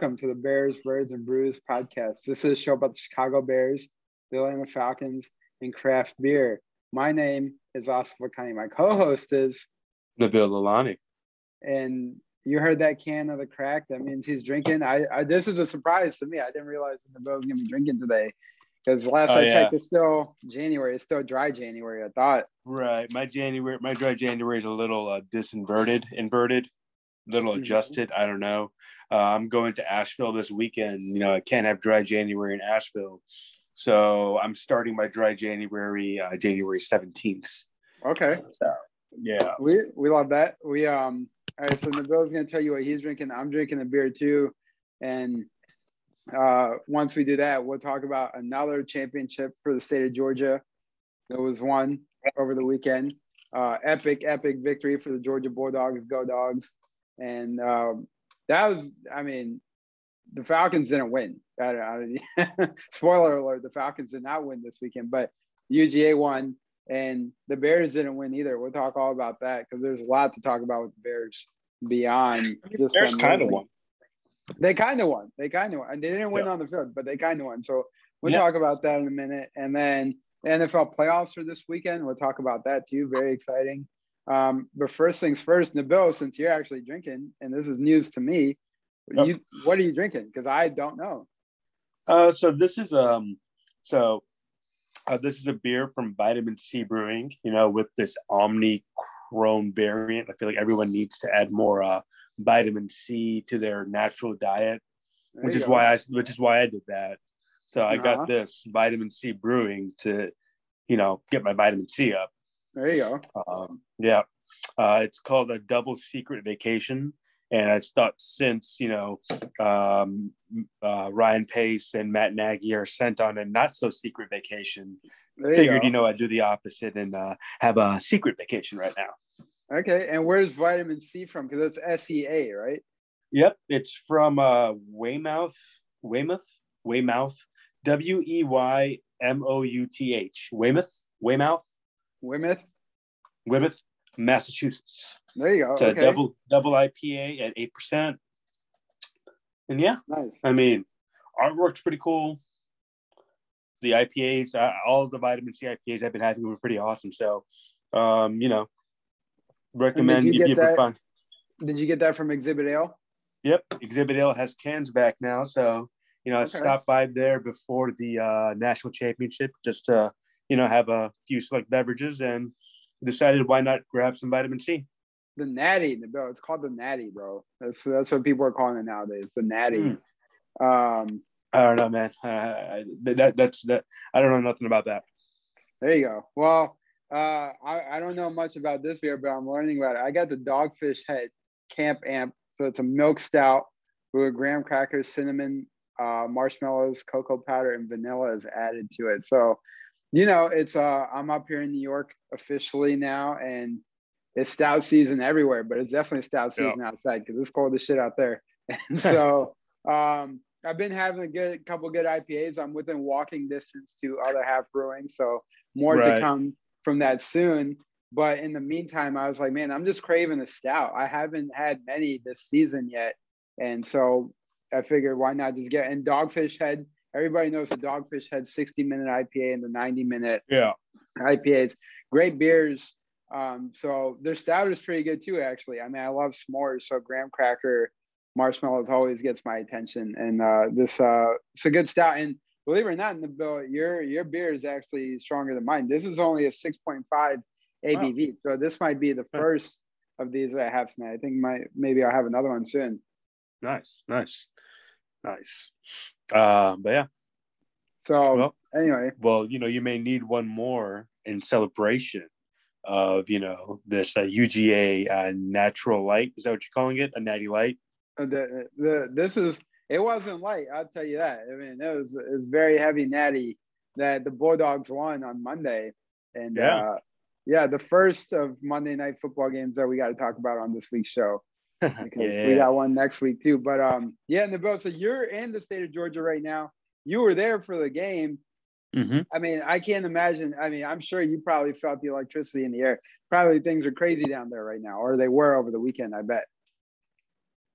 Welcome to the Bears, Birds, and Brews podcast. This is a show about the Chicago Bears, the Atlanta Falcons, and craft beer. My name is Asif Lakhani. My co-host is Nabil Lalani. And you heard that can of the crack. That means he's drinking. I, I this is a surprise to me. I didn't realize that Nabil was gonna be drinking today. Because last oh, I yeah. checked, it's still January. It's still dry January. I thought. Right. My January, my dry January is a little uh, disinverted, inverted, little mm-hmm. adjusted. I don't know. Uh, I'm going to Asheville this weekend. You know, I can't have dry January in Asheville. So I'm starting my dry January, uh, January 17th. Okay. So, yeah. We, we love that. We, um, all right. So Nabil's going to tell you what he's drinking. I'm drinking a beer too. And uh, once we do that, we'll talk about another championship for the state of Georgia. There was one over the weekend. Uh, epic, epic victory for the Georgia Bulldogs. Go Dogs! And um, that was, I mean, the Falcons didn't win. spoiler alert: the Falcons did not win this weekend, but UGA won, and the Bears didn't win either. We'll talk all about that because there's a lot to talk about with the Bears beyond just Bears kind of won. They kind of won. They kind of won. And they didn't win yeah. on the field, but they kind of won. So we'll yeah. talk about that in a minute. And then the NFL playoffs for this weekend. We'll talk about that too. Very exciting. Um, but first things first, Nabil, since you're actually drinking, and this is news to me, yep. you, what are you drinking? Because I don't know. Uh, so this is um, so uh, this is a beer from Vitamin Sea Brewing. You know, with this Omni Chrome variant, I feel like everyone needs to add more uh, vitamin C to their natural diet, there which is go. why I which is why I did that. So I uh-huh. got this Vitamin Sea brewing to, you know, get my vitamin C up. There you go. Um, yeah. Uh, it's called a double secret vacation. And I thought since, you know, um, uh, Ryan Pace and Matt Nagy are sent on a not so secret vacation, you figured, go. you know, I'd do the opposite and uh, have a secret vacation right now. Okay. And where's Vitamin Sea from? Because that's SEA, right? Yep. It's from uh, Weymouth, Weymouth, Weymouth, W E Y M O U T H. Weymouth, Weymouth. Weymouth. Weymouth, Massachusetts. There you go. It's okay. a double double IPA at eight percent. And yeah, nice. I mean, artwork's pretty cool. The IPAs, uh, all the Vitamin Sea IPAs I've been having were pretty awesome. So, um, you know, recommend you get that, fun. Did you get that from Exhibit Ale? Yep, Exhibit Ale has cans back now, so you know, okay. I stopped by there before the uh, national championship just to you know, have a few select beverages and decided why not grab some Vitamin Sea. The natty, bro. It's called the natty, bro. That's that's what people are calling it nowadays. The natty. Mm. Um, I don't know, man. Uh, that that's that. I don't know nothing about that. There you go. Well, uh, I I don't know much about this beer, but I'm learning about it. I got the Dogfish Head Camp Amp. So it's a milk stout with graham crackers, cinnamon, uh, marshmallows, cocoa powder, and vanilla is added to it. So you know, it's uh I'm up here in New York officially now and it's stout season everywhere, but it's definitely stout season yeah. outside because it's cold as shit out there. And so um I've been having a good couple good IPAs. I'm within walking distance to other half brewing, so more right. to come from that soon. But in the meantime, I was like, man, I'm just craving a stout. I haven't had many this season yet, and so I figured why not just get and Dogfish Head Everybody knows the Dogfish Head 60 minute IPA and the 90 minute yeah IPAs. Great beers. Um, so their stout is pretty good too, actually. I mean, I love s'mores, so graham cracker marshmallows always gets my attention. And uh, this uh, it's a good stout. And believe it or not, Nabil, your your beer is actually stronger than mine. This is only a 6.5 ABV, wow. so this might be the first of these that I have tonight. I think my maybe I'll have another one soon. Nice, nice. Nice. Uh, but yeah. So well, anyway. Well, you know, you may need one more in celebration of you know this uh, UGA uh, natural light. Is that what you're calling it? A natty light? Uh, the, the this is it wasn't light. I'll tell you that. I mean, it was it was very heavy natty that the Bulldogs won on Monday, and yeah. Uh, yeah, the first of Monday night football games that we got to talk about on this week's show because yeah. we got one next week too. But um, yeah, Nabil, so you're in the state of Georgia right now. You were there for the game. Mm-hmm. I mean, I can't imagine. I mean, I'm sure you probably felt the electricity in the air. Probably things are crazy down there right now, or they were over the weekend. I bet.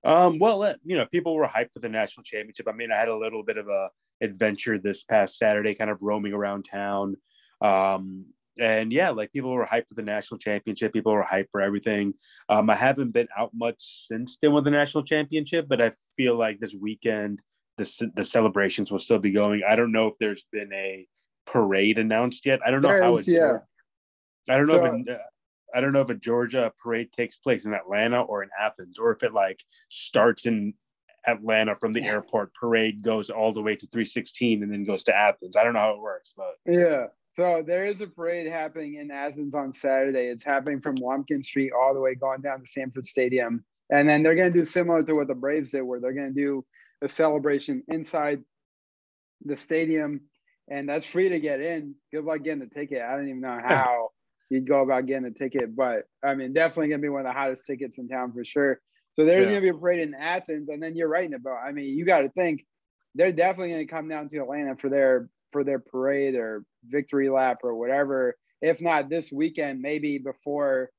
Um, well, you know, people were hyped for the national championship. I mean, I had a little bit of a adventure this past Saturday, kind of roaming around town. Um, and yeah, like people were hyped for the national championship. People were hyped for everything. Um, I haven't been out much since then with the national championship, but I feel like this weekend the the celebrations will still be going. I don't know if there's been a parade announced yet. I don't know there how is, it. Yeah. I don't know so, if it, I don't know if a Georgia parade takes place in Atlanta or in Athens, or if it like starts in Atlanta from the yeah. airport, parade goes all the way to 316 and then goes to Athens. I don't know how it works, but yeah. So there is a parade happening in Athens on Saturday. It's happening from Lumpkin Street all the way going down to Sanford Stadium. And then they're going to do similar to what the Braves did, where they're going to do a celebration inside the stadium. And that's free to get in. Good luck getting the ticket. I don't even know how you'd go about getting a ticket. But I mean, definitely gonna be one of the hottest tickets in town for sure. So there's yeah. gonna be a parade in Athens, and then you're right about. I mean, you got to think they're definitely gonna come down to Atlanta for their for their parade or victory lap or whatever. If not this weekend, maybe before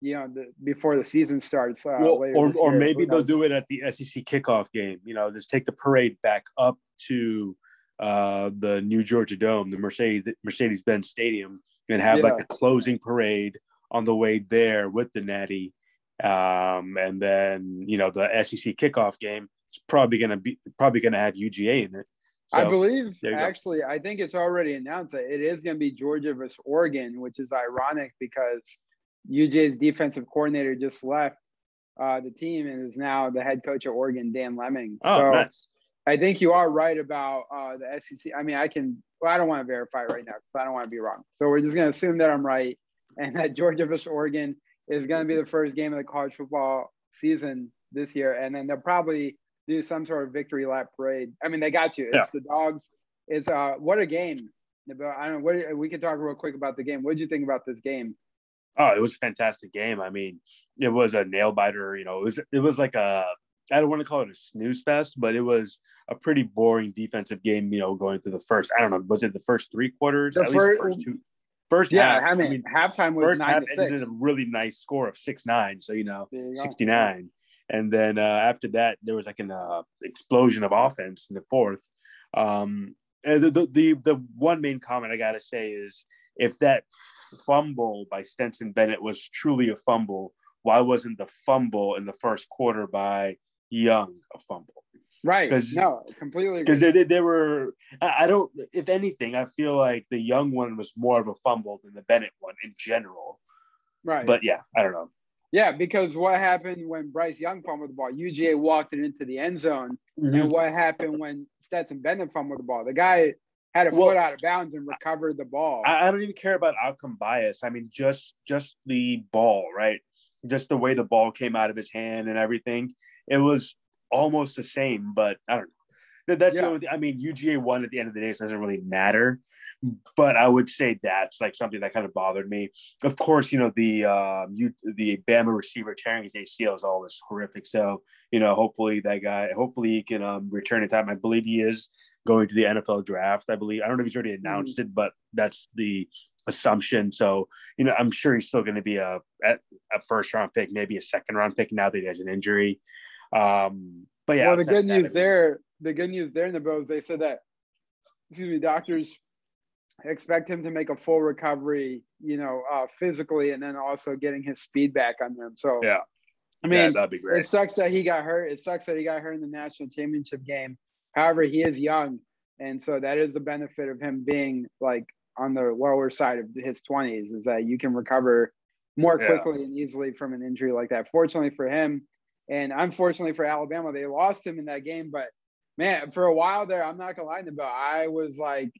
you know the, before the season starts. Uh, well, or or maybe they'll do it at the SEC kickoff game. You know, just take the parade back up to uh, the New Georgia Dome, the Mercedes Mercedes Benz Stadium, and have yeah. like the closing parade on the way there with the Natty. Um, and then you know the SEC kickoff game is probably gonna be probably gonna have UGA in it. So, I believe actually, I think it's already announced that it is going to be Georgia versus Oregon, which is ironic because UGA's defensive coordinator just left uh, the team and is now the head coach of Oregon, Dan Lanning. Oh, so nice. I think you are right about uh, the SEC. I mean, I can well, I don't want to verify right now because I don't want to be wrong. So we're just going to assume that I'm right and that Georgia versus Oregon is going to be the first game of the college football season this year. And then they'll probably do some sort of victory lap parade. I mean, they got to. It's yeah. the dogs. It's uh, what a game. I don't know. What we could talk real quick about the game. What did you think about this game? Oh, it was a fantastic game. I mean, it was a nail biter. You know, it was it was like a I don't want to call it a snooze fest, but it was a pretty boring defensive game. You know, going through the first, I don't know, was it the first three quarters? The, first, the first two. First yeah, half, I mean, I mean halftime was first nine half to six. ended a really nice score of six nine, so you know, sixty nine, and then uh, after that there was like an uh, explosion of offense in the fourth. Um, and the, the the the one main comment I gotta say is if that fumble by Stetson Bennett was truly a fumble, why wasn't the fumble in the first quarter by Young a fumble. Right. No, completely. Because they, they, they, were, I don't, if anything, I feel like the Young one was more of a fumble than the Bennett one in general. Right. But yeah, I don't know. Yeah, because what happened when Bryce Young fumbled the ball? UGA walked it into the end zone. Mm-hmm. And what happened when Stetson Bennett fumbled the ball? The guy had a well, foot out of bounds and recovered the ball. I, I don't even care about outcome bias. I mean, just just the ball, right? Just the way the ball came out of his hand and everything it was almost the same, but I don't know. That's yeah. I mean, UGA won at the end of the day, so it doesn't really matter. But I would say that's like something that kind of bothered me. Of course, you know the um, you the Bama receiver tearing his ACL is always horrific. So you know, hopefully that guy, hopefully he can um, return in time. I believe he is going to the NFL draft. I believe I don't know if he's already announced mm. it, but that's the assumption. So, you know, I'm sure he's still going to be a, a first round pick, maybe a second round pick now that he has an injury. Um, but yeah. Well, the good news there, the good news there in the Bills, they said that, excuse me, doctors expect him to make a full recovery, you know, uh, physically, and then also getting his speed back on him. So yeah, I mean, yeah, that'd be great. It sucks that he got hurt. It sucks that he got hurt in the national championship game. However, he is young, and so that is the benefit of him being like on the lower side of his 20s is that you can recover more quickly yeah. and easily from an injury like that. Fortunately for him, and unfortunately for Alabama, they lost him in that game. But man, for a while there, I'm not gonna lie to you, but I was like,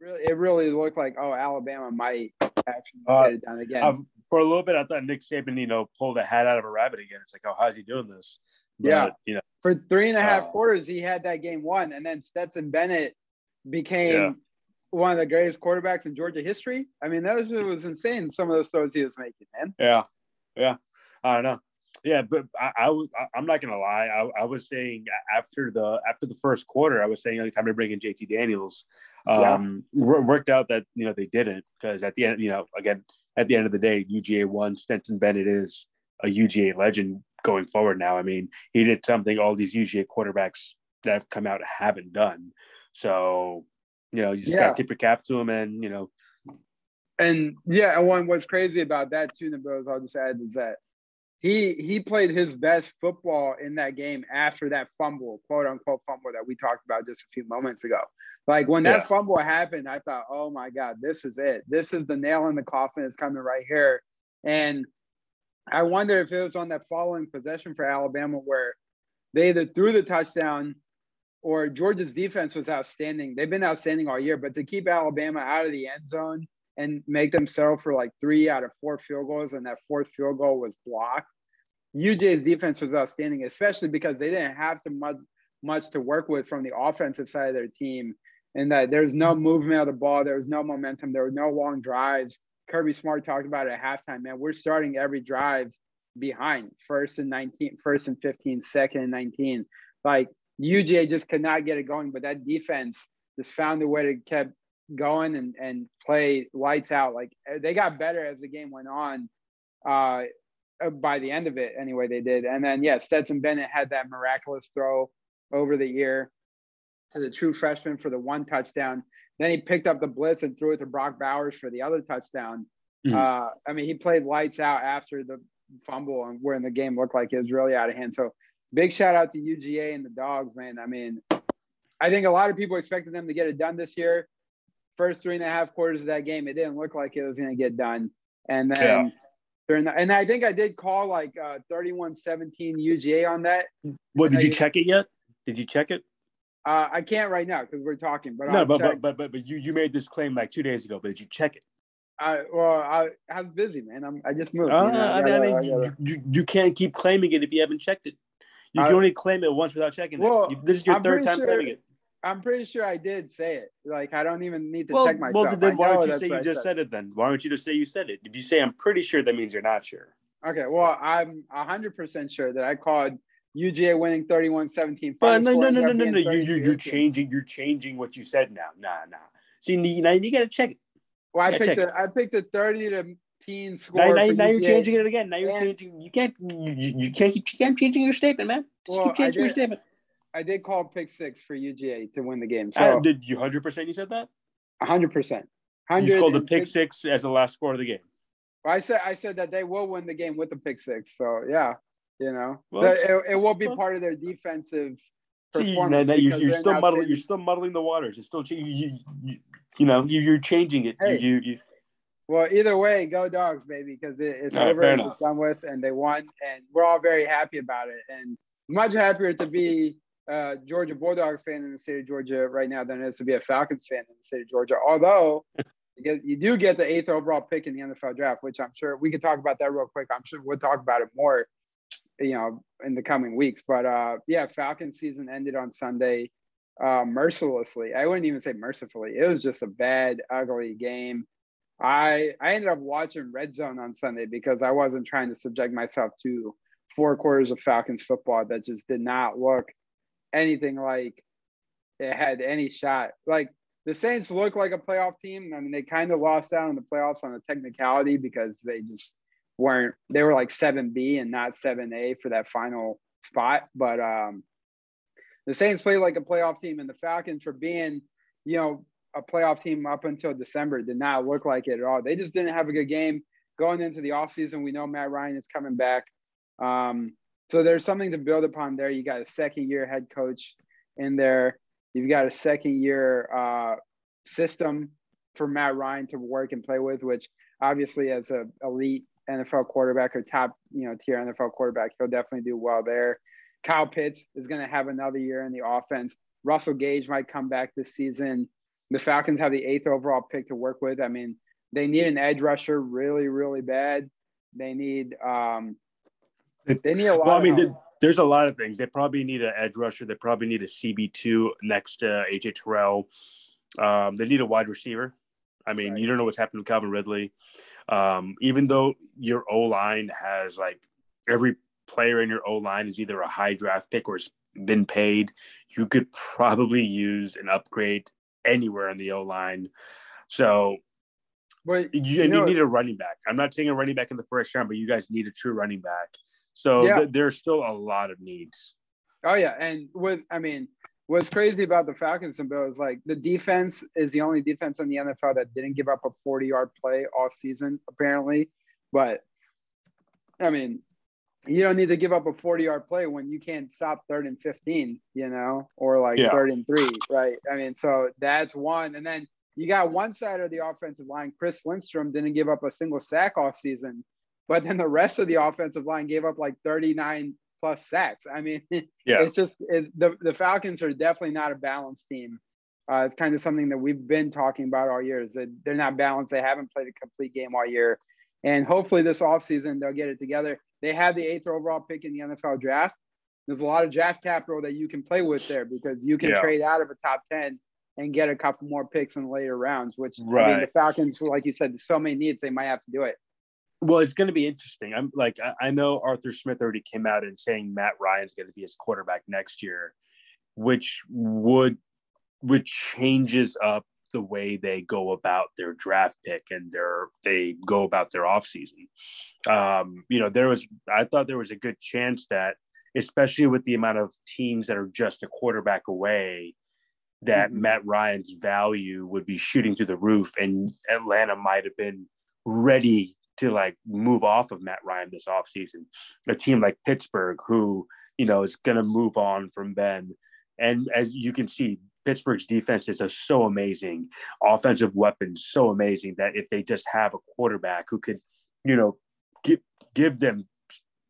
really, it really looked like, oh, Alabama might actually uh, get it done again. Um, for a little bit, I thought Nick Saban, you know, pulled a hat out of a rabbit again. It's like, oh, how's he doing this? But, yeah, you know, for three and a half uh, quarters, he had that game won, and then Stetson Bennett became yeah. one of the greatest quarterbacks in Georgia history. I mean, that was, was insane. Some of those throws he was making, man. Yeah, yeah, I don't know. Yeah, but i, I i'm not gonna lie. I, I was saying after the after the first quarter, I was saying like time to bring in JT Daniels. Um, yeah. worked out that you know they didn't because at the end, you know, again at the end of the day, UGA won. Stetson Bennett is a UGA legend. going forward now. I mean, he did something all these UGA quarterbacks that have come out haven't done. So, you know, you just yeah. got to tip your cap to him and, you know. And yeah, and one what's crazy about that too, Nabil, I'll just add is that he he played his best football in that game after that fumble, quote unquote fumble that we talked about just a few moments ago. Like when that yeah. fumble happened, I thought, oh my God, this is it. This is the nail in the coffin is coming right here. And I wonder if it was on that following possession for Alabama where they either threw the touchdown or Georgia's defense was outstanding. They've been outstanding all year, but to keep Alabama out of the end zone and make them settle for like three out of four field goals, and that fourth field goal was blocked. UGA's defense was outstanding, especially because they didn't have to much much to work with from the offensive side of their team. And that there's no movement of the ball, there was no momentum, there were no long drives. Kirby Smart talked about it at halftime, man. We're starting every drive behind first and 19, first and 15, second and 19. Like UJ just could not get it going, but that defense just found a way to keep going and, and play lights out. Like they got better as the game went on. Uh, by the end of it, anyway, they did. And then, yeah, Stetson Bennett had that miraculous throw over the ear to the true freshman for the one touchdown. Then he picked up the blitz and threw it to Brock Bowers for the other touchdown. Mm-hmm. Uh, I mean, he played lights out after the fumble and when the game looked like it was really out of hand. So big shout out to UGA and the dogs, man. I mean, I think a lot of people expected them to get it done this year. First three and a half quarters of that game, it didn't look like it was going to get done. And then yeah. during the, and I think I did call like uh, 31 17 UGA on that. What did you check it yet? Did you check it? Uh, I can't right now because we're talking. But no, but, but, but but but you you made this claim like two days ago. But did you check it? I well, I, I was busy, man. I'm, I just moved. Uh, you know, I, gotta, I, mean, I you, you, you can't keep claiming it if you haven't checked it. You can only claim it once without checking well, it. This is your I'm third time sure, claiming it. I'm pretty sure I did say it. Like I don't even need to well, check myself. Well, then why don't you say you just said. said it then? Why don't you just say you said it? If you say I'm pretty sure, that means you're not sure. Okay, well, I'm 100% sure that I called UGA winning 31-17. no, no, no, no, no, no, no. You, you, you're changing. You're changing what you said now. Nah, nah. See, now you got to check it. Well, I picked the I picked the 30 to teen score. Now, now, now you're changing it again. Now you're and, changing. You can't. You, you can't. You can't changing your statement, man. Just well, keep changing your statement. I did call pick six for UGA to win the game. So uh, did you hundred percent? You said that. hundred percent. You called the pick six as the last score of the game. I said I said that they will win the game with the pick six. So yeah, you know, well, the, it, it will be well, part of their defensive performance. See, you're, you're still muddling. You're still muddling the waters. It's still you, you, you know you, are changing it. Hey, you, you, well, either way, go dogs, baby, because it, it's over and it's done with, and they won, and we're all very happy about it, and much happier to be Georgia Bulldogs fan in the state of Georgia right now than it is to be a Falcons fan in the state of Georgia. Although you do get the eighth overall pick in the NFL draft, which I'm sure we could talk about that real quick. I'm sure we'll talk about it more, you know, in the coming weeks. But uh, yeah, Falcons season ended on Sunday uh, mercilessly. I wouldn't even say mercifully. It was just a bad, ugly game. I I ended up watching Red Zone on Sunday because I wasn't trying to subject myself to four quarters of Falcons football that just did not look anything like it had any shot. Like the Saints look like a playoff team. I mean, they kind of lost out in the playoffs on a technicality because they just weren't. They were like seven B and not seven A for that final spot. But um, the Saints played like a playoff team, and the Falcons for being, you know, a playoff team up until December did not look like it at all. They just didn't have a good game going into the offseason. We know Matt Ryan is coming back. Um, so there's something to build upon there. You got a second year head coach in there. You've got a second year uh, system for Matt Ryan to work and play with, which obviously as a elite NFL quarterback or top, you know, tier NFL quarterback, he'll definitely do well there. Kyle Pitts is going to have another year in the offense. Russell Gage might come back this season. The Falcons have the eighth overall pick to work with. I mean, they need an edge rusher really, really bad. They need um, they need a lot. Well, I mean, there's a lot of things. They probably need an edge rusher. They probably need a CB two next to AJ Terrell. Um, they need a wide receiver. I mean, right. you don't know what's happening with Calvin Ridley. Um, even though your O line has like every player in your O line is either a high draft pick or has been paid, you could probably use an upgrade anywhere on the O line. So, but you, you, you need a running back. I'm not saying a running back in the first round, but you guys need a true running back. So yeah. th- there's still a lot of needs. Oh yeah, and with I mean, what's crazy about the Falcons and Bill is like the defense is the only defense in the NFL that didn't give up a 40 yard play all season, apparently. But I mean, you don't need to give up a 40 yard play when you can't stop third and 15, you know, or like yeah. third and three, right? I mean, so that's one. And then you got one side of the offensive line. Chris Lindstrom didn't give up a single sack all season, but then the rest of the offensive line gave up like 39 plus sacks. I mean, yeah. it's just it, the the Falcons are definitely not a balanced team. Uh, it's kind of something that we've been talking about all year. Is that they're not balanced. They haven't played a complete game all year, and hopefully this offseason they'll get it together. They have the eighth overall pick in the NFL draft. There's a lot of draft capital that you can play with there because you can yeah. trade out of a top ten and get a couple more picks in later rounds. Which right. I mean, the Falcons, like you said, so many needs they might have to do it. Well, it's going to be interesting. I'm like, I know Arthur Smith already came out and saying Matt Ryan's going to be his quarterback next year, which would which changes up the way they go about their draft pick and their they go about their offseason. Um, you know, there was I thought there was a good chance that, especially with the amount of teams that are just a quarterback away, that mm-hmm. Matt Ryan's value would be shooting through the roof, and Atlanta might have been ready to like move off of Matt Ryan this offseason. A team like Pittsburgh, who, you know, is going to move on from Ben. And as you can see, Pittsburgh's defenses are so amazing, offensive weapons so amazing that if they just have a quarterback who could, you know, give, give them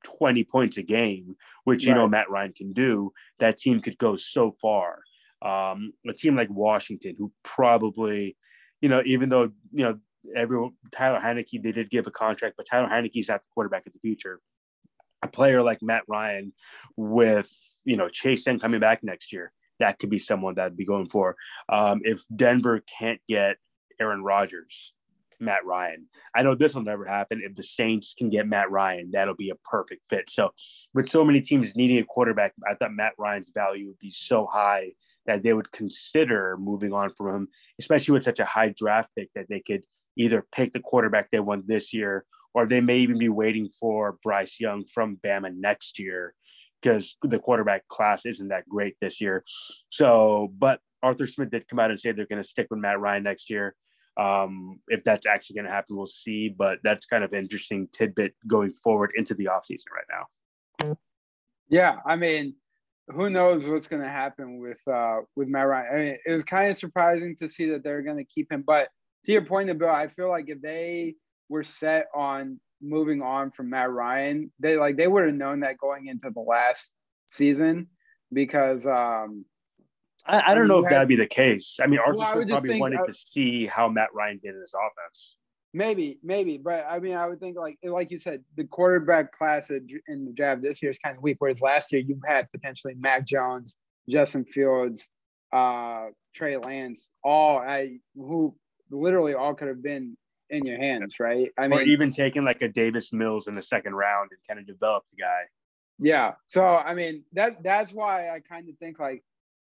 20 points a game, which, you right. know, Matt Ryan can do, that team could go so far. Um, a team like Washington, who probably, you know, even though, you know, everyone Tyler Heinicke, they did give a contract, but Tyler Heinicke's not the quarterback of the future. A player like Matt Ryan with you know Chase Young coming back next year, that could be someone that'd be going for. Um, if Denver can't get Aaron Rodgers, Matt Ryan. I know this will never happen. If the Saints can get Matt Ryan, that'll be a perfect fit. So, with so many teams needing a quarterback, I thought Matt Ryan's value would be so high that they would consider moving on from him, especially with such a high draft pick that they could either pick the quarterback they want this year, or they may even be waiting for Bryce Young from Bama next year because the quarterback class isn't that great this year. So, but Arthur Smith did come out and say they're going to stick with Matt Ryan next year. Um, if that's actually going to happen, we'll see. But that's kind of interesting tidbit going forward into the offseason right now. Yeah, I mean, who knows what's going to happen with uh, with Matt Ryan? I mean, it was kind of surprising to see that they're going to keep him, but to your point, Bill, I feel like if they were set on moving on from Matt Ryan, they like they would have known that going into the last season because um I, I don't know if had, that'd be the case. I mean, Arthur well, probably think, wanted uh, to see how Matt Ryan did in his offense. Maybe, maybe, but I mean, I would think like like you said, the quarterback class in the draft this year is kind of weak. Whereas last year you had potentially Mac Jones, Justin Fields, uh, Trey Lance, all I who literally all could have been in your hands, right? I mean, or even taking like a Davis Mills in the second round and kind of develop the guy. Yeah. So I mean, that that's why I kind of think like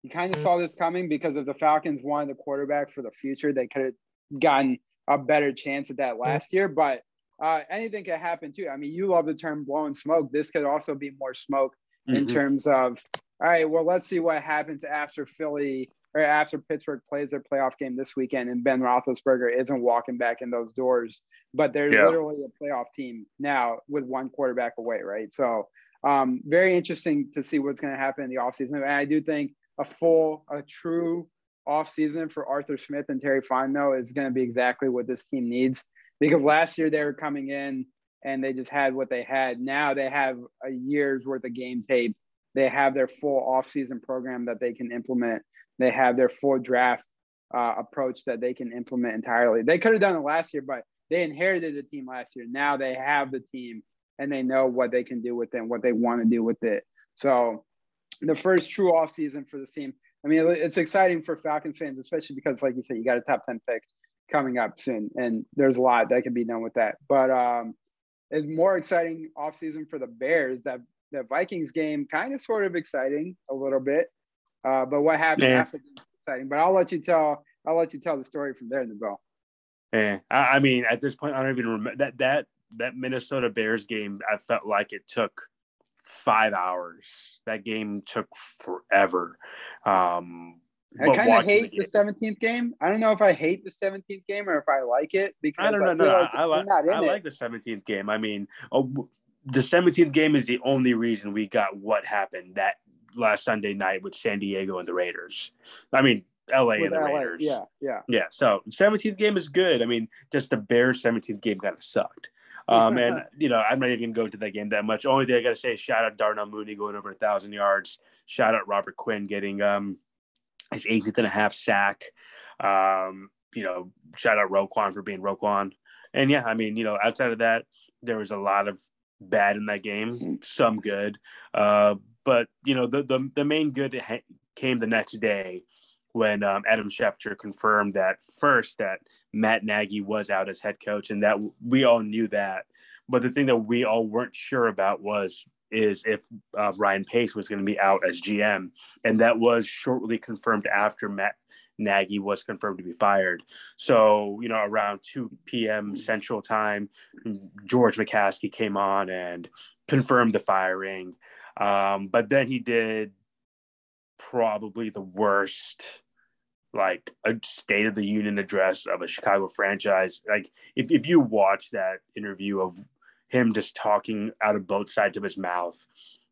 you kind of saw this coming because if the Falcons wanted a quarterback for the future, they could have gotten a better chance at that last year. But uh, anything could happen too. I mean, you love the term blowing smoke. This could also be more smoke mm-hmm. in terms of, all right, well, let's see what happens after Philly or after Pittsburgh plays their playoff game this weekend and Ben Roethlisberger isn't walking back in those doors, but they're yeah. literally a playoff team now with one quarterback away, right? So, um, very interesting to see what's going to happen in the offseason. And I do think a full, a true offseason for Arthur Smith and Terry Fontenot is going to be exactly what this team needs because last year they were coming in and they just had what they had. Now they have a year's worth of game tape. They have their full offseason program that they can implement they have their full draft uh, approach that they can implement entirely. They could have done it last year, but they inherited the team last year. Now they have the team and they know what they can do with it and what they want to do with it. So the first true off season for the team. I mean, it's exciting for Falcons fans, especially because, like you said, you got a top 10 pick coming up soon, and there's a lot that can be done with that. But um, it's more exciting off season for the Bears. That the Vikings game kind of sort of exciting a little bit. Uh, but what happened yeah. after exciting. But I'll let you tell. I'll let you tell the story from there, Nabil. Yeah, I, I mean, at this point, I don't even remember that that that Minnesota Bears game. I felt like it took five hours. That game took forever. Um, I kind of hate the, 17th game. I don't know if I hate the 17th game or if I like it because I don't know. no, like I, like I like the 17th game. I mean, oh, the 17th game is the only reason we got what happened that last Sunday night with San Diego and the Raiders. I mean, LA and the LA. Raiders. Yeah, yeah. Yeah. So 17th game is good. I mean, just the Bears 17th game kind of sucked. Um, and you know, I'm not even going to go into that game that much. Only thing I got to say is shout out Darnell Mooney going over a thousand yards. Shout out Robert Quinn getting um his 18th and a half sack. Um, you know, shout out Roquan for being Roquan. And yeah, I mean, you know, outside of that, there was a lot of bad in that game, some good. Uh, but you know, the the, the main good came the next day when um, Adam Schefter confirmed that first that Matt Nagy was out as head coach, and that we all knew that. But the thing that we all weren't sure about was is if uh, Ryan Pace was going to be out as GM, and that was shortly confirmed after Matt Nagy was confirmed to be fired. So you know, around 2 p.m. Central Time, George McCaskey came on and confirmed the firing. Um, but then he did probably the worst like a state of the union address of a Chicago franchise. Like if, if you watch that interview of him just talking out of both sides of his mouth,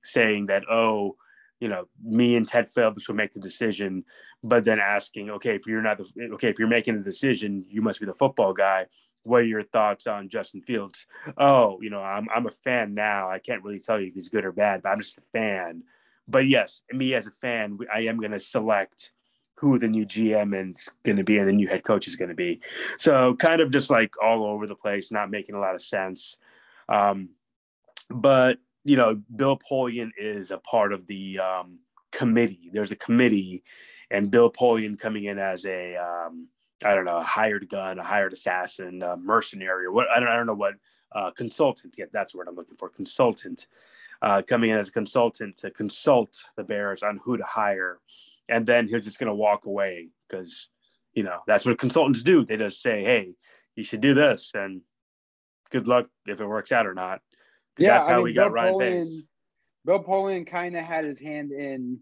saying that, oh, you know, me and Ted Phillips will make the decision, but then asking, okay, if you're not the okay, if you're making the decision, you must be the football guy. What are your thoughts on Justin Fields? Oh, you know, I'm I'm a fan now. I can't really tell you if he's good or bad, but I'm just a fan. But yes, me as a fan, I am going to select who the new GM is going to be and the new head coach is going to be. So kind of just like all over the place, not making a lot of sense. Um, but you know, Bill Polian is a part of the um, committee. There's a committee, and Bill Polian coming in as a um, I don't know, a hired gun, a hired assassin, a mercenary, or what I don't, I don't know what uh, consultant. Yeah, that's what I'm looking for. Consultant uh, coming in as a consultant to consult the Bears on who to hire and then he's just going to walk away because you know that's what consultants do they just say hey you should do this and good luck if it works out or not yeah that's how I mean, we got Bill Ryan Pace. Bill Polian kind of had his hand in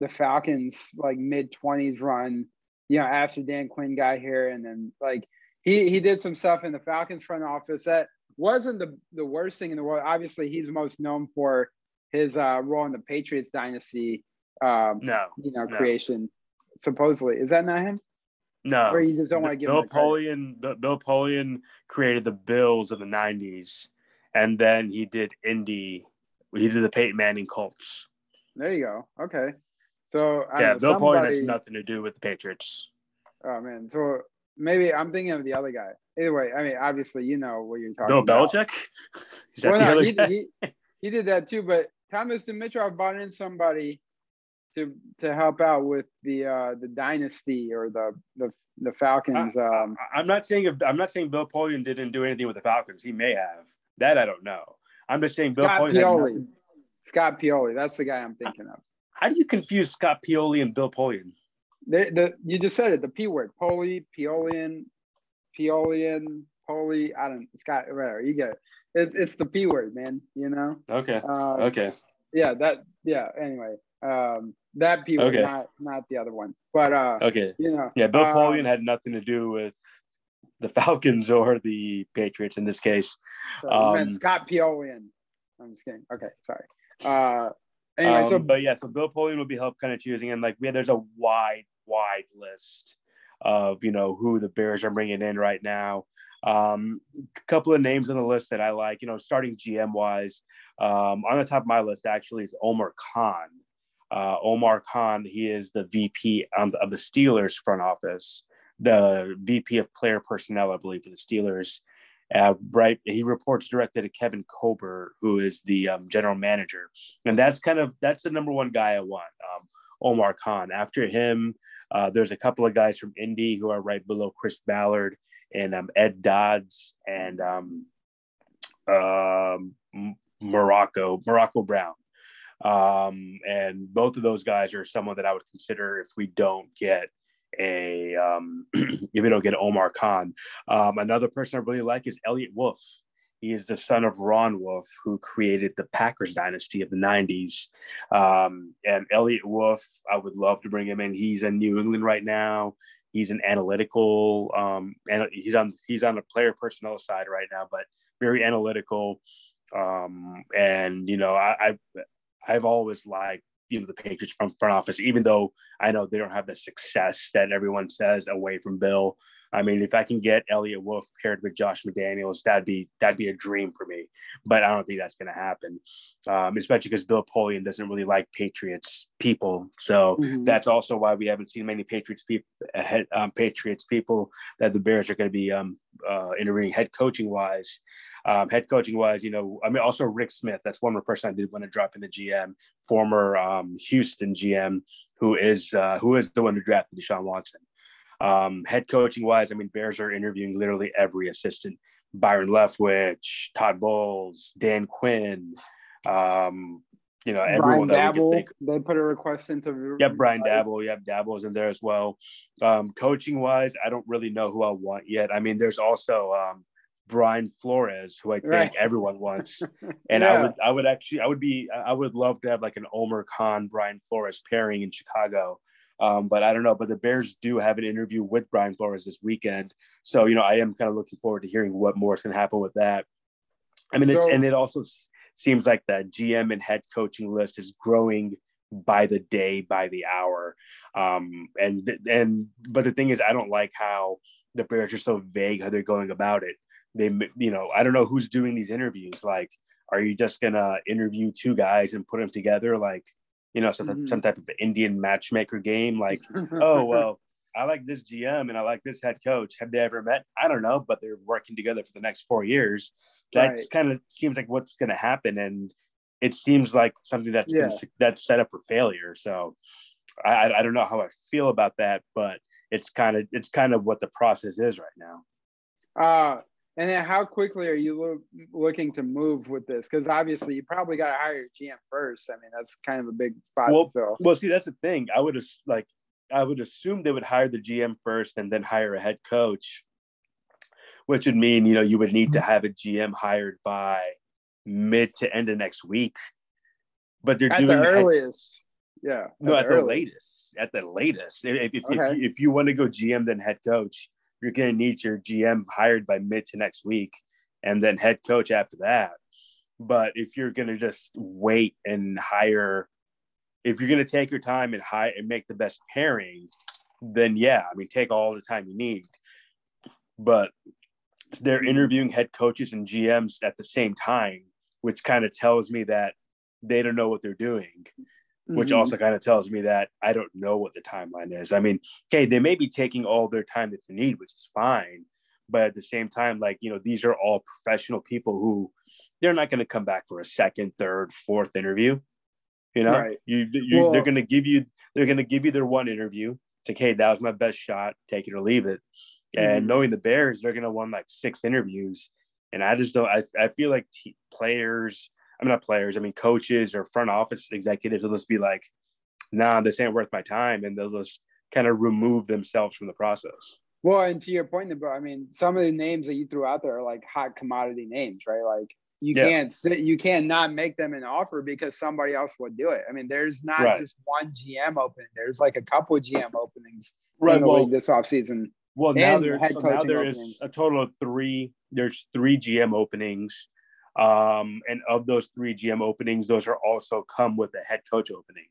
the Falcons like mid 20s run you know after Dan Quinn got here and then like he he did some stuff in the Falcons front office that wasn't the the worst thing in the world obviously he's most known for his uh, role in the Patriots dynasty um, no, you know, no. creation. Supposedly, is that not him? No, or you just don't want to give Bill Polian. Bill Polian created the Bills of the '90s, and then he did Indy. He did the Peyton Manning Colts. There you go. Okay, so yeah, know, Bill somebody... Polian has nothing to do with the Patriots. Oh man, so maybe I'm thinking of the other guy. Either way, I mean, obviously, you know what you're talking Bill about. Bill Belichick. well, no, he, he, he, did that too, but Thomas Dimitroff brought in somebody to to help out with the uh, the dynasty or the the the Falcons. Um, I, am not saying I'm not saying Bill Polian didn't do anything with the Falcons. He may have. That I don't know. I'm just saying Bill Scott Polian. Pioli. Scott Pioli. That's the guy I'm thinking of. How do you confuse Scott Pioli and Bill Polian? The, the you just said it. The P word. Poli, Piolian, Piolian, Poli. I don't. Scott. Whatever. You get it. It's it's the P word, man. You know. Okay. Uh, okay. Yeah. That. Yeah. Anyway. Um, that P word, okay. not not the other one. But uh, okay, you know, yeah, Bill um, Polian had nothing to do with the Falcons or the Patriots in this case. So um, Scott Piolian. I'm just kidding. Okay, sorry. Uh, anyway, um, so but yeah, so Bill Polian will be help kind of choosing, and like yeah, there's a wide, wide list of you know who the Bears are bringing in right now. Um, a couple of names on the list that I like, you know, starting GM wise, um, on the top of my list actually is Omar Khan uh, Omar Khan. He is the VP of the Steelers front office, the VP of player personnel, I believe, for the Steelers. Uh, right, he reports directly to Kevin Colbert, who is the um, general manager, and that's kind of that's the number one guy I want. Um, Omar Khan. After him, uh, there's a couple of guys from Indy who are right below Chris Ballard and um, Ed Dodds and um, uh, Morocco Morocco Brown. Um, and both of those guys are someone that I would consider if we don't get a um, if we don't get Omar Khan. Um, another person I really like is Eliot Wolf. He is the son of Ron Wolf, who created the Packers dynasty of the 90s. Um, and Eliot Wolf, I would love to bring him in. He's in New England right now. He's an analytical, um, and he's on he's on the player personnel side right now, but very analytical. Um, and you know, I, I've I've always liked you know the Patriots from front office, even though I know they don't have the success that everyone says away from Bill. I mean, if I can get Eliot Wolf paired with Josh McDaniels, that'd be that'd be a dream for me. But I don't think that's going to happen, um, especially because Bill Polian doesn't really like Patriots people. So mm-hmm. that's also why we haven't seen many Patriots people, um, Patriots people that the Bears are going to be um, uh, interviewing head coaching wise. Um, head coaching wise, you know, I mean, also Rick Smith. That's one more person I did want to drop in the GM, former um, Houston GM, who is uh, who is the one who drafted Deshaun Watson. Um, head coaching wise, I mean, Bears are interviewing literally every assistant: Byron Leftwich, Todd Bowles, Dan Quinn. Um, you know, everyone Brian Daboll, they put a request into. Yep, Brian Daboll. Yep, Daboll's in there as well. Um, coaching wise, I don't really know who I want yet. I mean, there's also um, Brian Flores, who I think right. everyone wants. And yeah. I would, I would actually, I would be, I would love to have like an Omar Khan, Brian Flores pairing in Chicago. Um, but I don't know. But the Bears do have an interview with Brian Flores this weekend, so you know I am kind of looking forward to hearing what more is going to happen with that. I mean, it's, and it also seems like the GM and head coaching list is growing by the day, by the hour. Um, and and but the thing is, I don't like how the Bears are so vague how they're going about it. They, you know, I don't know who's doing these interviews. Like, are you just gonna interview two guys and put them together? Like, you know, some, mm-hmm. some type of Indian matchmaker game. Like, oh, well, I like this GM and I like this head coach. Have they ever met? I don't know, but they're working together for the next four years. That right. kind of seems like what's going to happen. And it seems like something that's yeah. that's set up for failure. So I, I don't know how I feel about that, but it's kind of it's kind of what the process is right now. Uh, and then how quickly are you lo- looking to move with this? Because obviously you probably got to hire your GM first. I mean, that's kind of a big spot well. Well, see, that's the thing. I would like, I would assume they would hire the GM first and then hire a head coach, which would mean you know you would need to mm-hmm. have a GM hired by mid to end of next week. But they're at doing the earliest. Head, yeah. No, at the, the latest. At the latest. If if, okay. if, if you want to go GM then head coach, you're going to need your GM hired by mid to next week and then head coach after that. But if you're going to just wait and hire, if you're going to take your time and hire and make the best pairing, then yeah, I mean, take all the time you need. But they're interviewing head coaches and GMs at the same time, which kind of tells me that they don't know what they're doing which mm-hmm. also kind of tells me that I don't know what the timeline is. I mean, okay, they may be taking all their time that they need, which is fine. But at the same time, like, you know, these are all professional people who they're not going to come back for a second, third, fourth interview. You know, right. you, you well, they're going to give you, they're going to give you their one interview. It's like, hey, that was my best shot. Take it or leave it. And mm-hmm. knowing the Bears, they're going to want like six interviews. And I just don't, I, I feel like t- players, I'm not players. I mean, coaches or front office executives will just be like, "Nah, this ain't worth my time," and they'll just kind of remove themselves from the process. Well, and to your point, I mean, some of the names that you threw out there are like hot commodity names, right? Like you yeah. can't you can't not make them an offer because somebody else would do it. I mean, there's not right. just one GM opening. There's like a couple GM openings right, in the well, league this offseason. Well, now there's so now there is a total of three. There's three GM openings. Um, and of those three GM openings, those are also come with a head coach opening.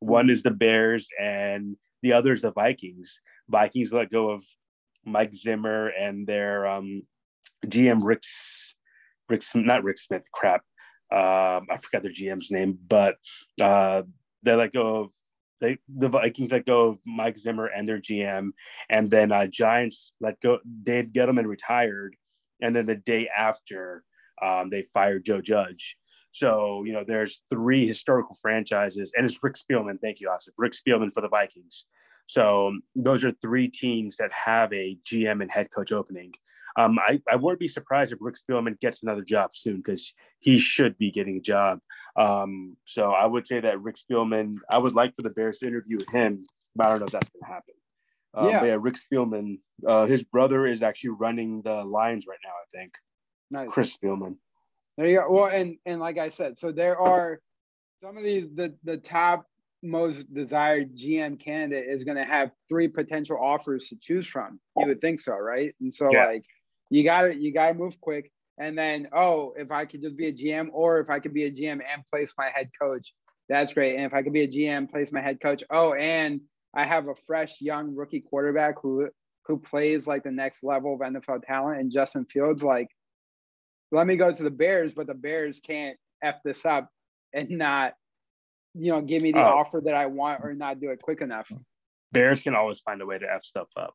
One is the Bears, and the other is the Vikings. Vikings let go of Mike Zimmer and their um, GM Rick, Rick, not Rick Smith. Crap, um, I forgot their GM's name, but uh, they let go of they the Vikings let go of Mike Zimmer and their GM, and then uh, Giants let go. Dave Gettleman retired, and then the day after, um, they fired Joe Judge. So, you know, there's three historical franchises, and it's Rick Spielman. Thank you, Asif. Rick Spielman for the Vikings. So, those are three teams that have a GM and head coach opening. Um, I, I wouldn't be surprised if Rick Spielman gets another job soon because he should be getting a job. Um, so, I would say that Rick Spielman, I would like for the Bears to interview him, but I don't know if that's going to happen. Um, yeah. yeah, Rick Spielman, uh, his brother is actually running the Lions right now, I think. Nice. Chris Spielman. There you go. Well, and and like I said, so there are some of these the the top most desired GM candidate is going to have three potential offers to choose from. You would think so, right? And so Yeah. like you got to you got to move quick. And then oh, if I could just be a GM, or if I could be a GM and place my head coach, that's great. And if I could be a GM, place my head coach. Oh, and I have a fresh young rookie quarterback who who plays like the next level of NFL talent, and Justin Fields. Like, let me go to the Bears, but the Bears can't f this up and not, you know, give me the Oh. offer that I want or not do it quick enough. Bears can always find a way to f stuff up.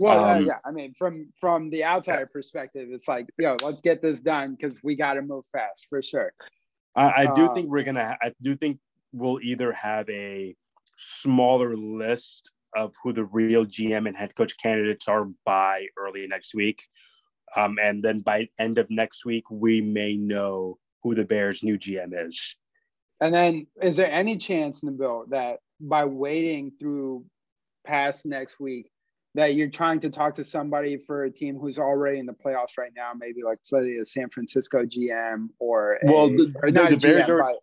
Well, Um, yeah, I mean, from from the outsider perspective, it's like, yo, let's get this done because we got to move fast for sure. I, I do Uh, think we're gonna. I do think we'll either have a smaller list of who the real GM and head coach candidates are by early next week, um, and then by end of next week we may know who the Bears' new GM is. And then, is there any chance in the bill that by waiting through past next week, that you're trying to talk to somebody for a team who's already in the playoffs right now, maybe like say a San Francisco GM or a, Well, the- or the- not the a Bears GM, are-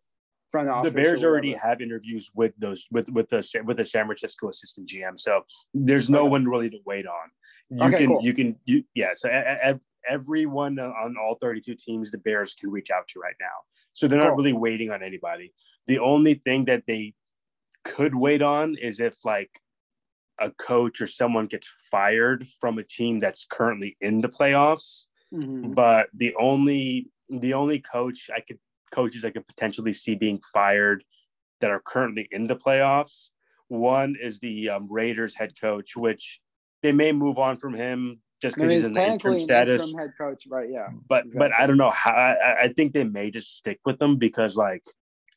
front office. the Bears already have interviews with those with with the with the San Francisco assistant GM, so there's no one really to wait on. You Okay, can cool. you can you yeah. So e- e- everyone on all 32 teams, the Bears can reach out to right now. So they're not really waiting on anybody. The only thing that they could wait on is if like a coach or someone gets fired from a team that's currently in the playoffs Mhm. but the only the only coach I could coaches I could potentially see being fired that are currently in the playoffs. One is the um, Raiders head coach, which they may move on from him just I mean, because he's in the interim status. interim head coach, right? Yeah. But but. I don't know how. I, I think they may just stick with him because like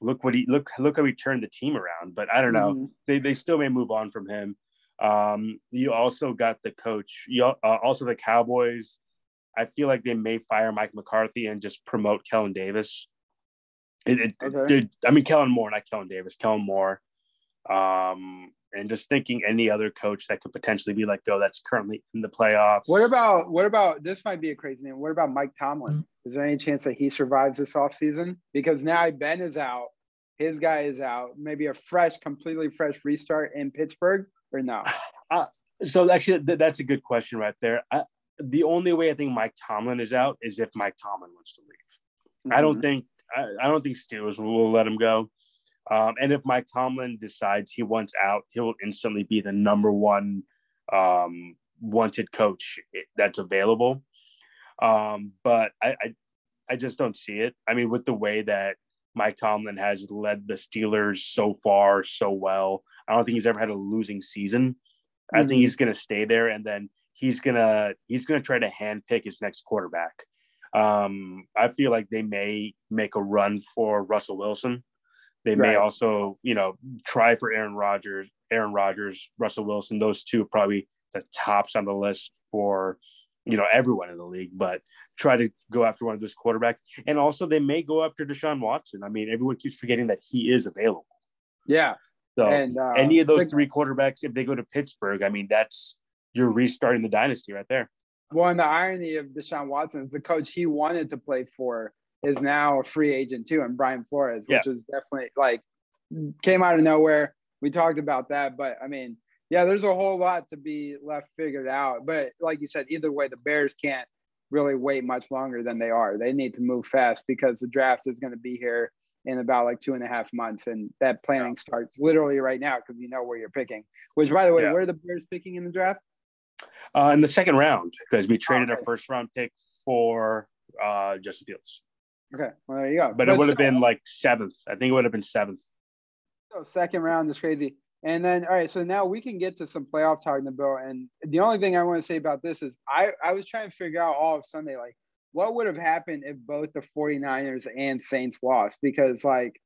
look what he look look how he turned the team around. But I don't know Mhm. they, they still may move on from him. Um, you also got the coach. You uh, also the Cowboys. I feel like they may fire Mike McCarthy and just promote Kellen Davis. It, it, Okay. I mean Kellen Moore, not Kellen Davis. Kellen Moore. Um, and just thinking any other coach that could potentially be let go that's currently in the playoffs. What about what about this? Might be a crazy name. What about Mike Tomlin? Is there any chance that he survives this offseason? Because now Ben is out, his guy is out. Maybe a fresh, completely fresh restart in Pittsburgh, or no? So actually, th- that's a good question right there. I, the only way I think Mike Tomlin is out is if Mike Tomlin wants to leave. I don't Mhm. think I, I don't think Steelers will let him go. Um, and if Mike Tomlin decides he wants out, he will instantly be the number one um, wanted coach that's available. Um, but I, I I just don't see it. I mean, with the way that Mike Tomlin has led the Steelers so far so well, I don't think he's ever had a losing season. I Mhm. think he's going to stay there, and then he's gonna he's gonna try to handpick his next quarterback. Um, I feel like they may make a run for Russell Wilson. They may also, you know, try for Aaron Rodgers, Aaron Rodgers, Russell Wilson. Those two are probably the tops on the list for, you know, everyone in the league. But try to go after one of those quarterbacks, and also they may go after Deshaun Watson. I mean, everyone keeps forgetting that he is available. Yeah, So and uh, any of those three quarterbacks, if they go to Pittsburgh, I mean, that's you're restarting the dynasty right there. Well, and the irony of Deshaun Watson is the coach he wanted to play for is now a free agent too, and Brian Flores, which is definitely like came out of nowhere. We talked about that, but I mean, yeah, there's a whole lot to be left figured out. But like you said, either way, the Bears can't really wait much longer than they are. They need to move fast because the draft is going to be here in about like two and a half months, and that planning starts literally right now because you know where you're picking. Which, by the way, Yeah. where are the Bears picking in the draft? Uh, in the second round, because we traded okay. our first round pick for uh, Justin Fields, Okay, well there you go. but it would have still- been like seventh. I think it would have been seventh. So second round is crazy. And then, all right, so now we can get to some playoff talking Nabil. And the only thing I want to say about this is I, I was trying to figure out all of Sunday, like, what would have happened if both the 49ers and Saints lost? Because, like,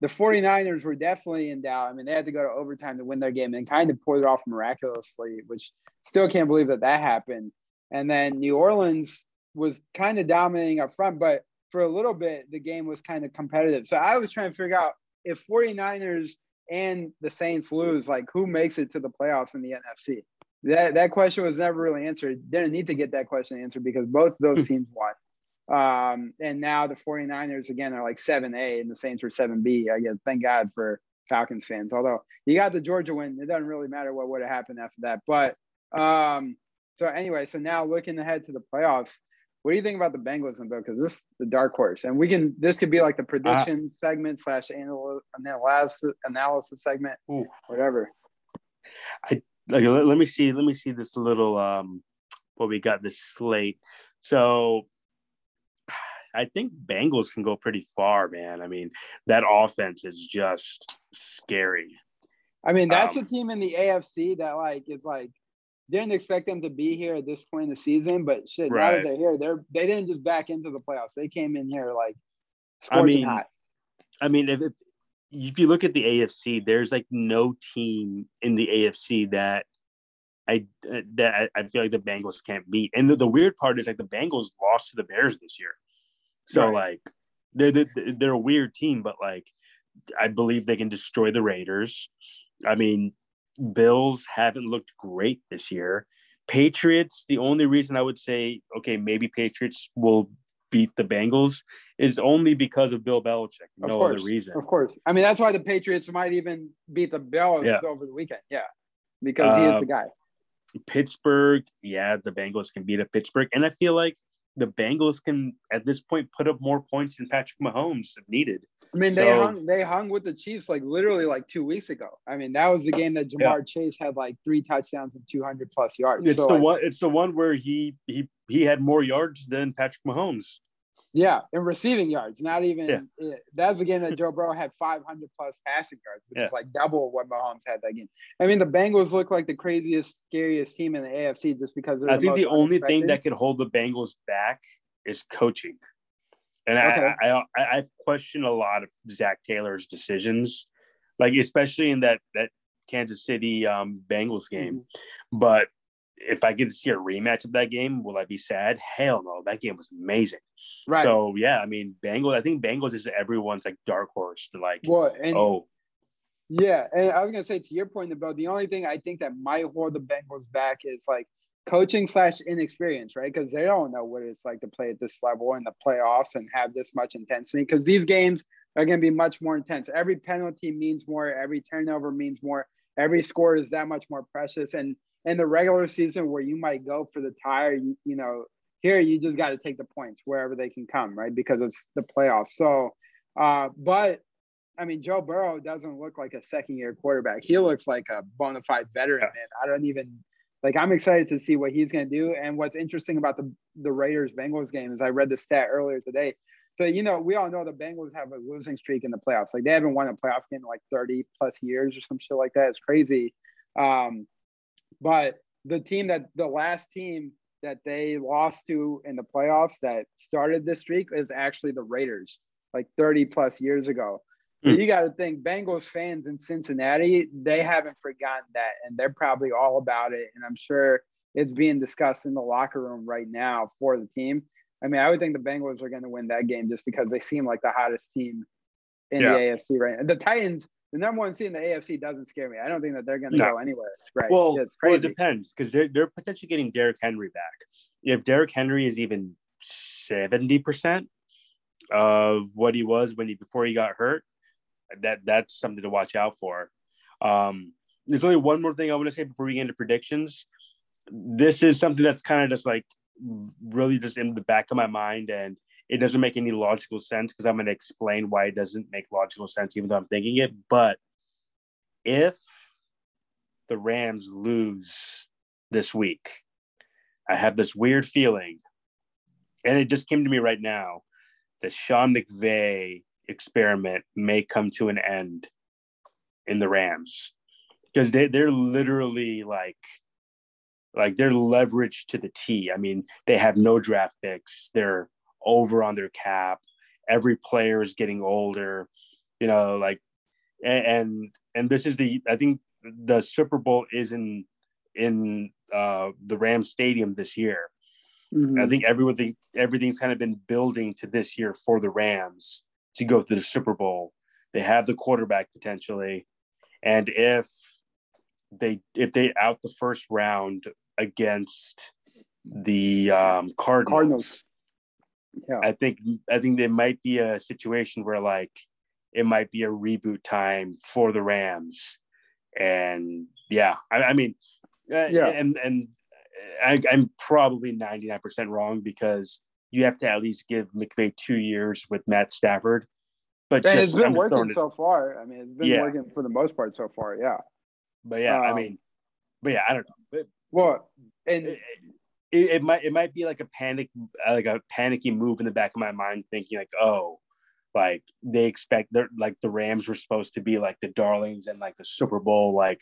the 49ers were definitely in doubt. I mean, they had to go to overtime to win their game and kind of pulled it off miraculously, which still can't believe that that happened. And then New Orleans was kind of dominating up front, but for a little bit, the game was kind of competitive. So I was trying to figure out if 49ers and the Saints lose, like who makes it to the playoffs in the NFC? That that question was never really answered. Didn't need to get that question answered because both of those teams won. Um, and now the 49ers again are like 7A and the Saints are 7B. I guess thank God for Falcons fans. Although you got the Georgia win, it doesn't really matter what would have happened after that. But um, so anyway, so now looking ahead to the playoffs, what do you think about the Bengals and Nabil? Because this is the dark horse, and we can this could be like the prediction uh, segment slash analysis analysis segment, ooh. whatever. I like let, let me see let me see this little um what we got this slate. So I think Bengals can go pretty far, man. I mean, that offense is just scary. I mean, that's um, a team in the AFC that like is like didn't expect them to be here at this point in the season, but shit, right. now that they're here, they're they didn't just back into the playoffs. They came in here like I mean, hot. I mean, if, if if you look at the AFC, there's like no team in the AFC that I that I feel like the Bengals can't beat. And the, the weird part is like the Bengals lost to the Bears this year, so right. like they're, they're they're a weird team, but like I believe they can destroy the Raiders. I mean, Bills haven't looked great this year. Patriots, the only reason I would say, okay, maybe Patriots will beat the Bengals is only because of Bill Belichick. No of course, other reason. Of course. I mean, that's why the Patriots might even beat the Bills yeah. over the weekend. Yeah. Because he is the uh, guy. Pittsburgh, yeah, the Bengals can beat a Pittsburgh. And I feel like the Bengals can at this point put up more points than Patrick Mahomes if needed. I mean, they so, hung they hung with the Chiefs like literally like two weeks ago. I mean, that was the game that Ja'Marr yeah. Chase had like three touchdowns and two hundred plus yards. It's so, the like, one. It's the one where he he he had more yards than Patrick Mahomes. Yeah, and receiving yards, not even. Yeah. That's the game that Joe Burrow had 500 plus passing yards, which yeah. is like double what Mahomes had that game. I mean, the Bengals look like the craziest, scariest team in the AFC just because I the think the only thing that could hold the Bengals back is coaching. And okay. I, I, I question a lot of Zac Taylor's decisions, like especially in that that Kansas City um, Bengals game. Mm-hmm. But if I get to see a rematch of that game, will I be sad? Hell no. That game was amazing. Right. So yeah, I mean Bengals. I think Bengals is everyone's like dark horse to like. Well, and oh, yeah, and I was gonna say to your point about the only thing I think that might hold the Bengals back is like coaching slash inexperience, right? Because they don't know what it's like to play at this level in the playoffs and have this much intensity. Because these games are going to be much more intense. Every penalty means more. Every turnover means more. Every score is that much more precious. And in the regular season, where you might go for the tire, you, you know, here you just got to take the points wherever they can come, right? Because it's the playoffs. So, uh, but I mean, Joe Burrow doesn't look like a second year quarterback. He looks like a bona fide veteran, I don't even like I'm excited to see what he's going to do. And what's interesting about the the Raiders Bengals game is I read the stat earlier today. So you know, we all know the Bengals have a losing streak in the playoffs. Like they haven't won a playoff game in like 30 plus years or some shit like that. It's crazy. Um, but the team that the last team that they lost to in the playoffs that started this streak is actually the Raiders, like 30 plus years ago. So hmm. you got to think Bengals fans in Cincinnati, they haven't forgotten that, and they're probably all about it. And I'm sure it's being discussed in the locker room right now for the team. I mean, I would think the Bengals are going to win that game just because they seem like the hottest team in yeah. the AFC right now. The Titans, the number one seed in the AFC, doesn't scare me. I don't think that they're going to no. go anywhere. Right? Well, it's crazy. Well, it depends because they're they're potentially getting Derrick Henry back. If Derrick Henry is even seventy percent of what he was when he before he got hurt, that that's something to watch out for. Um, there's only one more thing I want to say before we get into predictions. This is something that's kind of just like really just in the back of my mind, and it doesn't make any logical sense because I'm going to explain why it doesn't make logical sense, even though I'm thinking it. But if the Rams lose this week, I have this weird feeling, and it just came to me right now that Sean McVay experiment may come to an end in the Rams because they they're literally like like they're leveraged to the T. I mean, they have no draft picks. They're over on their cap. Every player is getting older. You know, like and and, and this is the I think the Super Bowl is in in uh, the Rams Stadium this year. Mm-hmm. I think everything everything's kind of been building to this year for the Rams to go to the Super Bowl. They have the quarterback potentially, and if they if they out the first round against the um, Cardinals, Cardinals, yeah. I think I think there might be a situation where like it might be a reboot time for the Rams, and yeah, I, I mean, uh, yeah, and and I, am probably 99% wrong because you have to at least give McVay two years with Matt Stafford. But just, it's been I'm working so far. I mean, it's been yeah. working for the most part so far. Yeah. But yeah, um, I mean, but yeah, I don't know. But, well, and it, it, it, might it might be like a panic, like a panicky move in the back of my mind, thinking like, oh, like they expect they're like the Rams were supposed to be like the darlings and like the Super Bowl like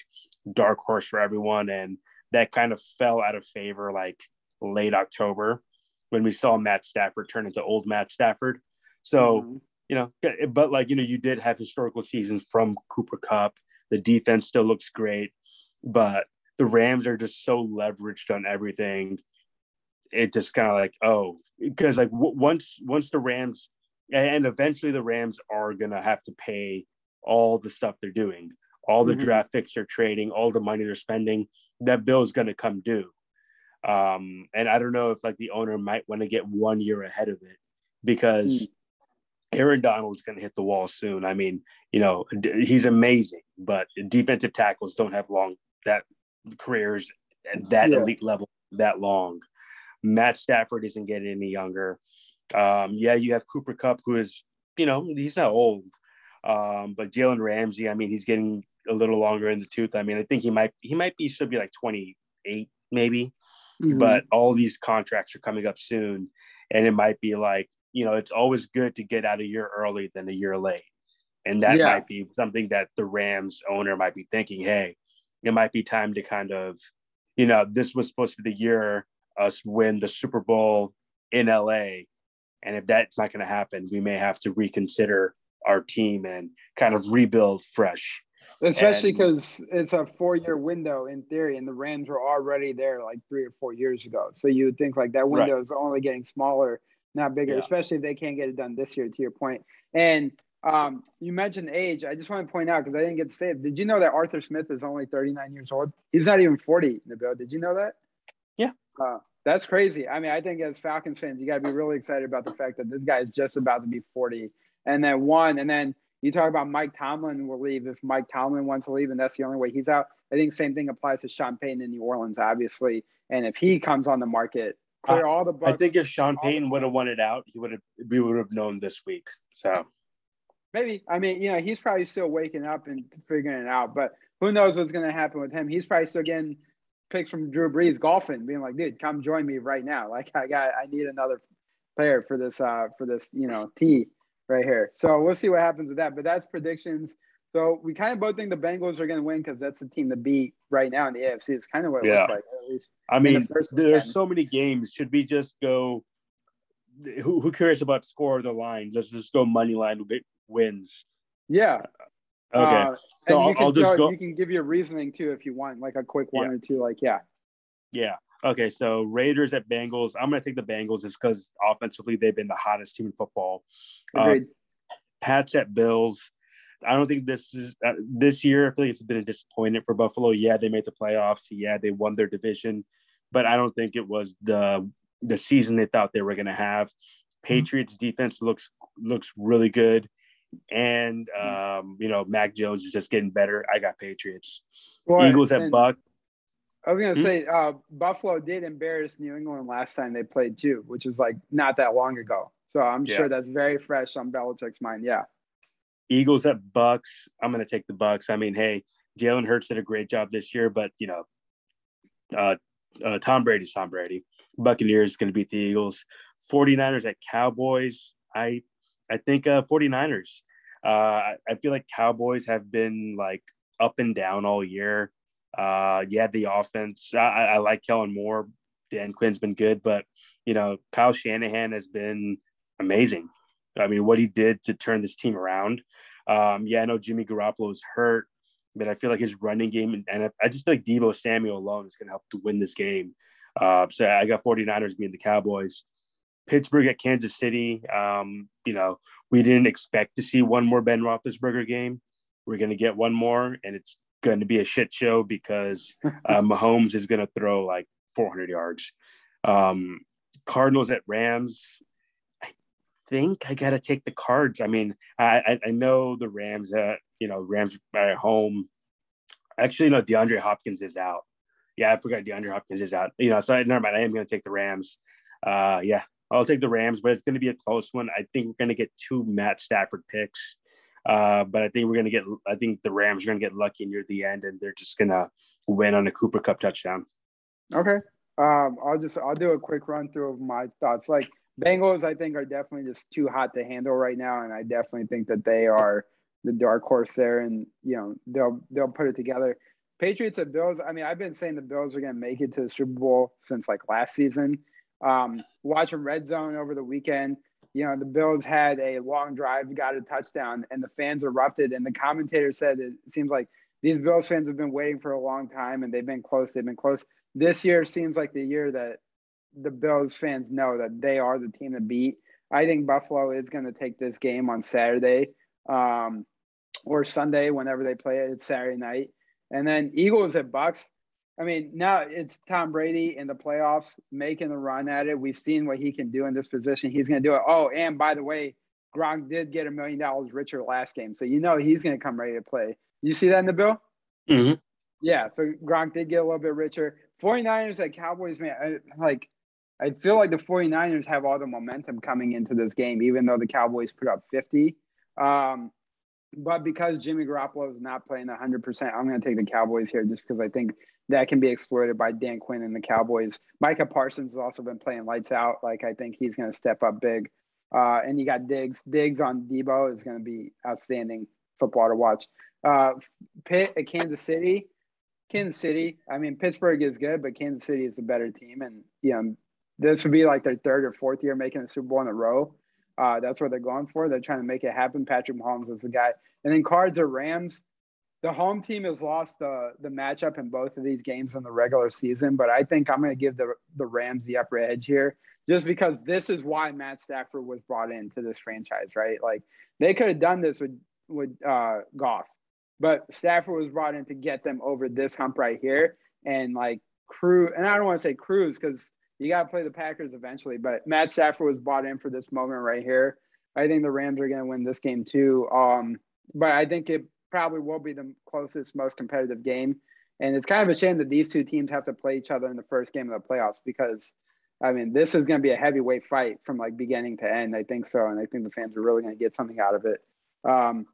dark horse for everyone, and that kind of fell out of favor like late October when we saw Matt Stafford turn into old Matt Stafford. So, mm-hmm. you know, but like, you know, you did have historical seasons from Cooper Kupp. The defense still looks great, but the Rams are just so leveraged on everything. It just kind of like, oh, because like w- once once the Rams and eventually the Rams are gonna have to pay all the stuff they're doing, all the mm-hmm. draft picks they're trading, all the money they're spending. That bill is gonna come due. Um, and I don't know if like the owner might want to get one year ahead of it because mm. Aaron Donald's going to hit the wall soon. I mean, you know, he's amazing, but defensive tackles don't have long that careers at that yeah. elite level that long. Matt Stafford isn't getting any younger. Um, yeah, you have Cooper Kupp, who is, you know, he's not old. Um, but Jalen Ramsey, I mean, he's getting a little longer in the tooth. I mean, I think he might he might be should be like 28, maybe mm-hmm. but all these contracts are coming up soon and it might be like you know it's always good to get out a year early than a year late and that yeah. might be something that the rams owner might be thinking hey it might be time to kind of you know this was supposed to be the year us win the super bowl in la and if that's not going to happen we may have to reconsider our team and kind of rebuild fresh Especially because it's a four year window in theory, and the Rams were already there like three or four years ago. So you would think like that window right. is only getting smaller, not bigger, yeah. especially if they can't get it done this year, to your. And um, you mentioned age. I just want to point out because I didn't get to say it. Did you know that Arthur Smith is only 39 years old? He's not even 40, Nabil. Did you know that? Yeah. Uh, that's crazy. I mean, I think as Falcons fans, you got to be really excited about the fact that this guy is just about to be 40. And then one, and then you talk about Mike Tomlin will leave if Mike Tomlin wants to leave, and that's the only way he's out. I think same thing applies to Sean Payton in New Orleans, obviously. And if he comes on the market, clear all the. Bucks, I think if Sean Payton would have wanted out, he would have. We would have known this week. So maybe. I mean, you know, he's probably still waking up and figuring it out. But who knows what's going to happen with him? He's probably still getting picks from Drew Brees golfing, being like, "Dude, come join me right now. Like, I got, I need another player for this, uh, for this, you know, tee." Right here. So we'll see what happens with that. But that's predictions. So we kind of both think the Bengals are going to win because that's the team to beat right now in the AFC. It's kind of what it yeah. looks like. At least. I mean, the there's so many games. Should we just go? Who, who cares about score or the line? Let's just go money line wins. Yeah. Okay. Uh, so I'll, I'll, just go. You can give your reasoning too if you want, like a quick one yeah. or two. Like, yeah. Yeah. Okay. So Raiders at Bengals. I'm going to take the Bengals just because offensively they've been the hottest team in football. Uh, Pats at Bills. I don't think this is uh, this year. I feel like it's been a disappointment for Buffalo. Yeah, they made the playoffs. Yeah, they won their division, but I don't think it was the the season they thought they were going to have. Mm-hmm. Patriots mm-hmm. defense looks looks really good, and um, you know Mac Jones is just getting better. I got Patriots. Eagles at Buck. I was gonna mm-hmm. say uh, Buffalo did embarrass New England last time they played too, which is like not that long ago. So I'm yeah. sure that's very fresh on Belichick's mind. Yeah. Eagles at Bucks. I'm going to take the Bucks. I mean, hey, Jalen Hurts did a great job this year, but you know, uh, uh, Tom Brady's Tom Brady. Buccaneers is going to beat the Eagles. 49ers at Cowboys. I I think uh, 49ers. Uh, I feel like Cowboys have been like up and down all year. Uh, yeah, the offense. I, I like Kellen Moore. Dan Quinn's been good, but you know, Kyle Shanahan has been amazing. I mean, what he did to turn this team around. Um, yeah, I know Jimmy Garoppolo is hurt, but I feel like his running game and I just feel like Deebo Samuel alone is going to help to win this game. Uh, so I got 49ers being the Cowboys. Pittsburgh at Kansas City. Um, you know, we didn't expect to see one more Ben Roethlisberger game. We're going to get one more, and it's going to be a shit show because uh, Mahomes is going to throw like 400 yards. Um, Cardinals at Rams I think I gotta take the Cards. I mean, I I know the Rams. Uh, you know, Rams at home. Actually, no, DeAndre Hopkins is out. Yeah, I forgot DeAndre Hopkins is out. You know, so never mind. I am gonna take the Rams. Uh, yeah, I'll take the Rams, but it's gonna be a close one. I think we're gonna get two Matt Stafford picks. Uh, but I think we're gonna get. I think the Rams are gonna get lucky near the end, and they're just gonna win on a Cooper Kupp touchdown. Okay. Um, I'll just I'll do a quick run through of my thoughts. Like Bengals, I think are definitely just too hot to handle right now, and I definitely think that they are the dark horse there, and you know they'll they'll put it together. Patriots and Bills. I mean, I've been saying the Bills are going to make it to the Super Bowl since like last season. Um, watching Red Zone over the weekend, you know the Bills had a long drive, got a touchdown, and the fans erupted. And the commentator said it seems like these Bills fans have been waiting for a long time, and they've been close. They've been close. This year seems like the year that the Bills fans know that they are the team to beat. I think Buffalo is going to take this game on Saturday um, or Sunday, whenever they play it. It's Saturday night, and then Eagles at Bucks. I mean, now it's Tom Brady in the playoffs making the run at it. We've seen what he can do in this position. He's going to do it. Oh, and by the way, Gronk did get a million dollars richer last game, so you know he's going to come ready to play. You see that in the bill? Mm-hmm. Yeah, so Gronk did get a little bit richer. 49ers at Cowboys, man, I, like I feel like the 49ers have all the momentum coming into this game, even though the Cowboys put up 50. Um, but because Jimmy Garoppolo is not playing 100%, I'm going to take the Cowboys here just because I think that can be exploited by Dan Quinn and the Cowboys. Micah Parsons has also been playing lights out. Like, I think he's going to step up big. Uh, and you got Diggs. Diggs on Deebo is going to be outstanding football to watch. Uh, Pitt at Kansas City. Kansas City. I mean, Pittsburgh is good, but Kansas City is the better team. And, you know, this would be like their third or fourth year making a Super Bowl in a row. Uh, that's what they're going for. They're trying to make it happen. Patrick Mahomes is the guy. And then Cards or Rams. The home team has lost the the matchup in both of these games in the regular season, but I think I'm going to give the the Rams the upper edge here, just because this is why Matt Stafford was brought into this franchise, right? Like they could have done this with with uh, Goff, but Stafford was brought in to get them over this hump right here, and like crew. And I don't want to say cruise because you got to play the Packers eventually. But Matt Stafford was brought in for this moment right here. I think the Rams are going to win this game too. Um, but I think it probably will be the closest, most competitive game. And it's kind of a shame that these two teams have to play each other in the first game of the playoffs because, I mean, this is going to be a heavyweight fight from like beginning to end. I think so, and I think the fans are really going to get something out of it. Um,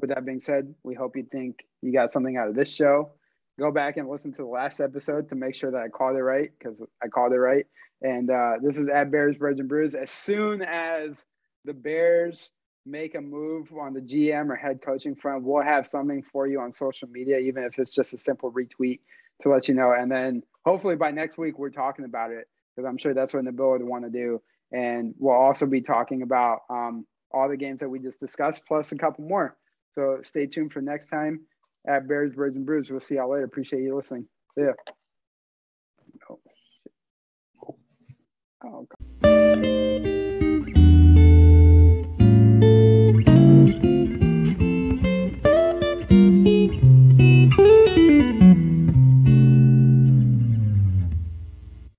with that being said, we hope you think you got something out of this show go back and listen to the last episode to make sure that I called it right because I called it right. And uh, this is at Bears, Birds, and Brews. As soon as the Bears make a move on the GM or head coaching front, we'll have something for you on social media, even if it's just a simple retweet to let you know. And then hopefully by next week, we're talking about it because I'm sure that's what Nabil would want to do. And we'll also be talking about um, all the games that we just discussed, plus a couple more. So stay tuned for next time at Bears, Birds, and Brews. We'll see y'all later. Appreciate you listening. See ya. Oh, oh